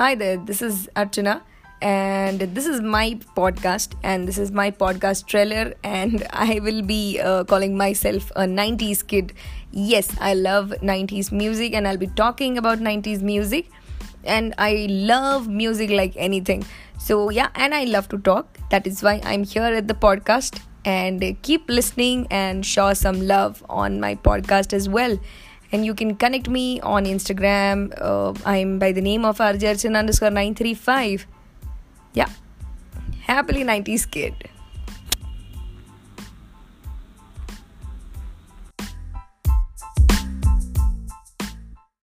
Hi there, this is Archana, and this is my podcast, and this is my podcast trailer, and I will be uh, calling myself a 90s kid. Yes, I love 90s music, and I'll be talking about 90s music, and I love music like anything. So, yeah, and I love to talk. That is why I'm here at the podcast, and keep listening and show some love on my podcast as well and you can connect me on Instagram. Uh, I'm by the name of Arjarchan underscore 935. Yeah. Happily 90s kid.